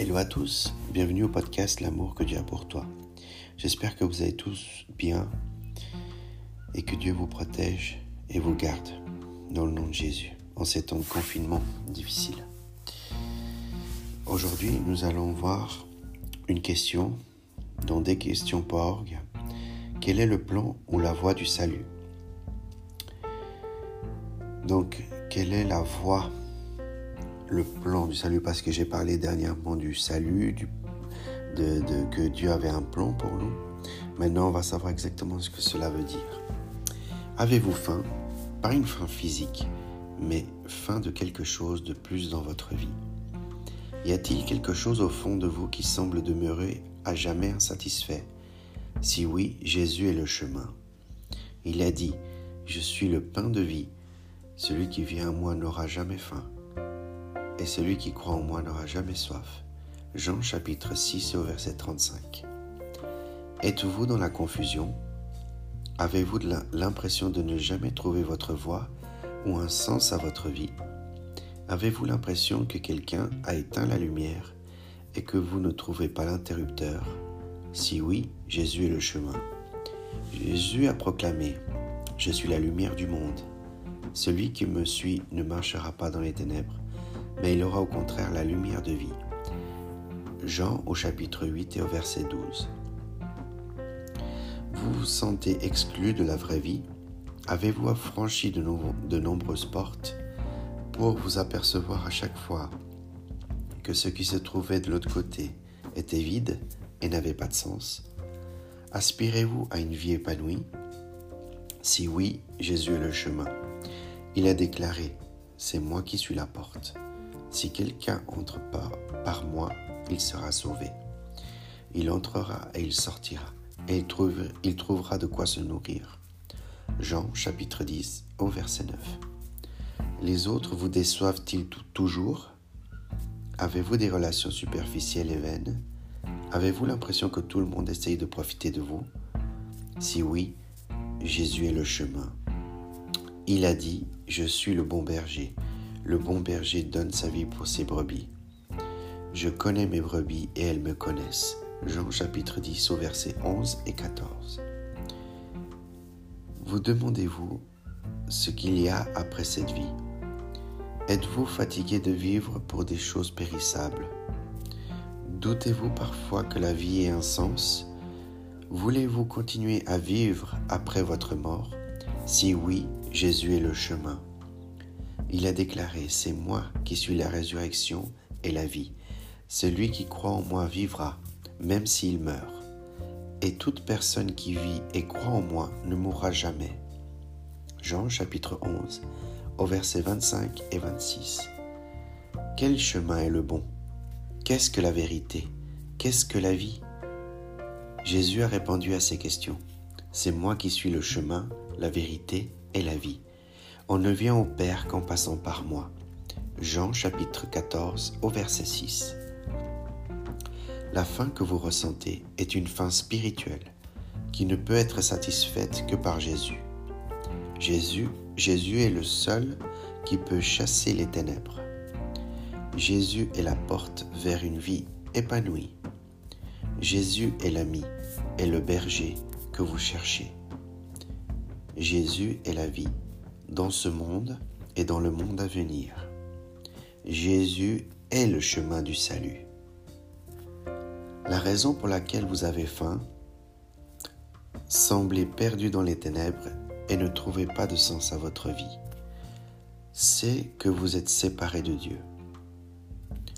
Hello à tous, bienvenue au podcast L'amour que Dieu a pour toi. J'espère que vous allez tous bien et que Dieu vous protège et vous garde dans le nom de Jésus en ces temps de confinement difficile. Aujourd'hui, nous allons voir une question dans des questions.org. Quel est le plan ou la voie du salut? Donc, quelle est la voie le plan du salut parce que j'ai parlé dernièrement du salut, de, que Dieu avait un plan pour nous. Maintenant, on va savoir exactement ce que cela veut dire. Avez-vous faim? Pas une faim physique, mais faim de quelque chose de plus dans votre vie. Y a-t-il quelque chose au fond de vous qui semble demeurer à jamais insatisfait? Si oui, Jésus est le chemin. Il a dit, Je suis le pain de vie. Celui qui vient à moi n'aura jamais faim et celui qui croit en moi n'aura jamais soif. Jean chapitre 6 au verset 35. Êtes-vous dans la confusion? Avez-vous l'impression de ne jamais trouver votre voie ou un sens à votre vie? Avez-vous l'impression que quelqu'un a éteint la lumière et que vous ne trouvez pas l'interrupteur? Si oui, Jésus est le chemin. Jésus a proclamé, Je suis la lumière du monde. Celui qui me suit ne marchera pas dans les ténèbres, mais il aura au contraire la lumière de vie. Jean au chapitre 8 et au verset 12. Vous vous sentez exclu de la vraie vie Avez-vous affranchi de, de nombreuses portes pour vous apercevoir à chaque fois que ce qui se trouvait de l'autre côté était vide et n'avait pas de sens? Aspirez-vous à une vie épanouie? Si oui, Jésus est le chemin. Il a déclaré, C'est moi qui suis la porte. Si quelqu'un entre par, moi, il sera sauvé. Il entrera et il sortira, et il, il trouvera de quoi se nourrir. Jean chapitre 10 au verset 9. Les autres vous déçoivent-ils toujours? Avez-vous des relations superficielles et vaines? Avez-vous l'impression que tout le monde essaye de profiter de vous? Si oui, Jésus est le chemin. Il a dit, Je suis le bon berger le bon berger donne sa vie pour ses brebis. Je connais mes brebis et elles me connaissent. Jean chapitre 10 au verset 11 et 14. Vous demandez-vous ce qu'il y a après cette vie? Êtes-vous fatigué de vivre pour des choses périssables? Doutez-vous parfois que la vie ait un sens? Voulez-vous continuer à vivre après votre mort? Si oui, Jésus est le chemin il a déclaré, C'est moi qui suis la résurrection et la vie. Celui qui croit en moi vivra, même s'il meurt. Et toute personne qui vit et croit en moi ne mourra jamais. Jean chapitre 11, au verset 25 et 26. Quel chemin est le bon? Qu'est-ce que la vérité? Qu'est-ce que la vie? Jésus a répondu à ces questions. C'est moi qui suis le chemin, la vérité et la vie. On ne vient au Père qu'en passant par moi. Jean chapitre 14 au verset 6. La faim que vous ressentez est une faim spirituelle qui ne peut être satisfaite que par Jésus. Jésus, Jésus est le seul qui peut chasser les ténèbres. Jésus est la porte vers une vie épanouie. Jésus est l'ami et le berger que vous cherchez. Jésus est la vie dans ce monde et dans le monde à venir. Jésus est le chemin du salut. La raison pour laquelle vous avez faim, semblez perdu dans les ténèbres et ne trouvez pas de sens à votre vie, c'est que vous êtes séparés de Dieu.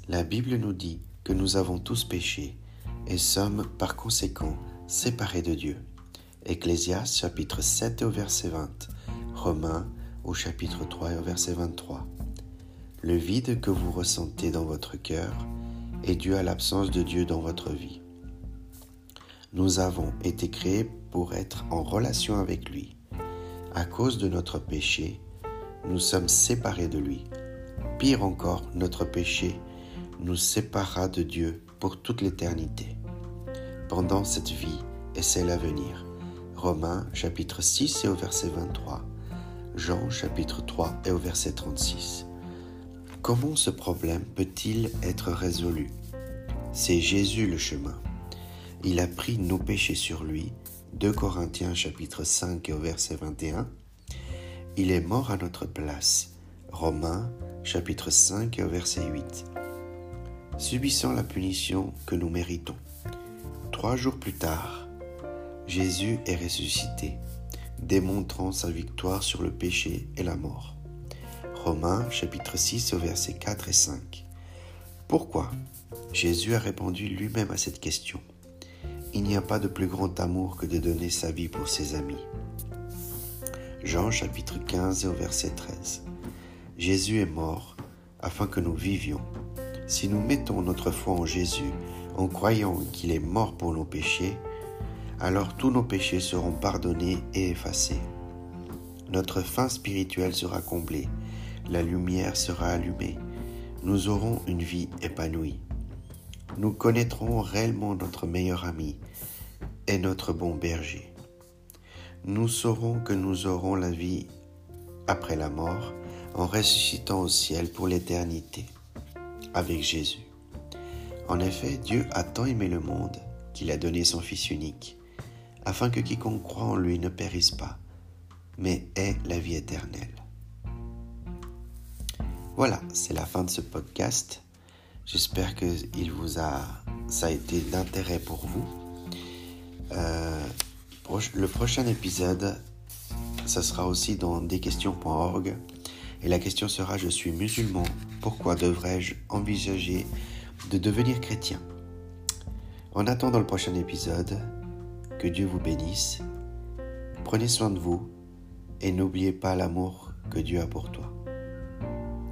La Bible nous dit que nous avons tous péché et sommes par conséquent séparés de Dieu. Ecclésias chapitre 7 au verset 20, Romains au chapitre 3 et au verset 23. Le vide que vous ressentez dans votre cœur est dû à l'absence de Dieu dans votre vie. Nous avons été créés pour être en relation avec lui. À cause de notre péché, nous sommes séparés de lui. Pire encore, notre péché nous séparera de Dieu pour toute l'éternité. Pendant cette vie et celle à venir. Romains chapitre 6 et au verset 23. Jean chapitre 3 et au verset 36. Comment ce problème peut-il être résolu? C'est Jésus le chemin. Il a pris nos péchés sur lui. 2 Corinthiens chapitre 5 au verset 21. Il est mort à notre place. Romains chapitre 5 au verset 8. Subissant la punition que nous méritons. Trois jours plus tard, Jésus est ressuscité, démontrant sa victoire sur le péché et la mort. Romains chapitre 6 au verset 4 et 5. Pourquoi Jésus a répondu lui-même à cette question. Il n'y a pas de plus grand amour que de donner sa vie pour ses amis. Jean chapitre 15 au verset 13. Jésus est mort afin que nous vivions. Si nous mettons notre foi en Jésus en croyant qu'il est mort pour nos péchés, alors tous nos péchés seront pardonnés et effacés. Notre fin spirituelle sera comblée, la lumière sera allumée, nous aurons une vie épanouie. Nous connaîtrons réellement notre meilleur ami et notre bon berger. Nous saurons que nous aurons la vie après la mort en ressuscitant au ciel pour l'éternité avec Jésus. En effet, Dieu a tant aimé le monde qu'il a donné son Fils unique, afin que quiconque croit en lui ne périsse pas, mais ait la vie éternelle. Voilà, c'est la fin de ce podcast. J'espère que il vous a, ça a été d'intérêt pour vous. Euh, le prochain épisode, ça sera aussi dans desquestions.org. Et la question sera, je suis musulman, pourquoi devrais-je envisager de devenir chrétien? En attendant le prochain épisode, que Dieu vous bénisse, prenez soin de vous et n'oubliez pas l'amour que Dieu a pour toi.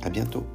À bientôt.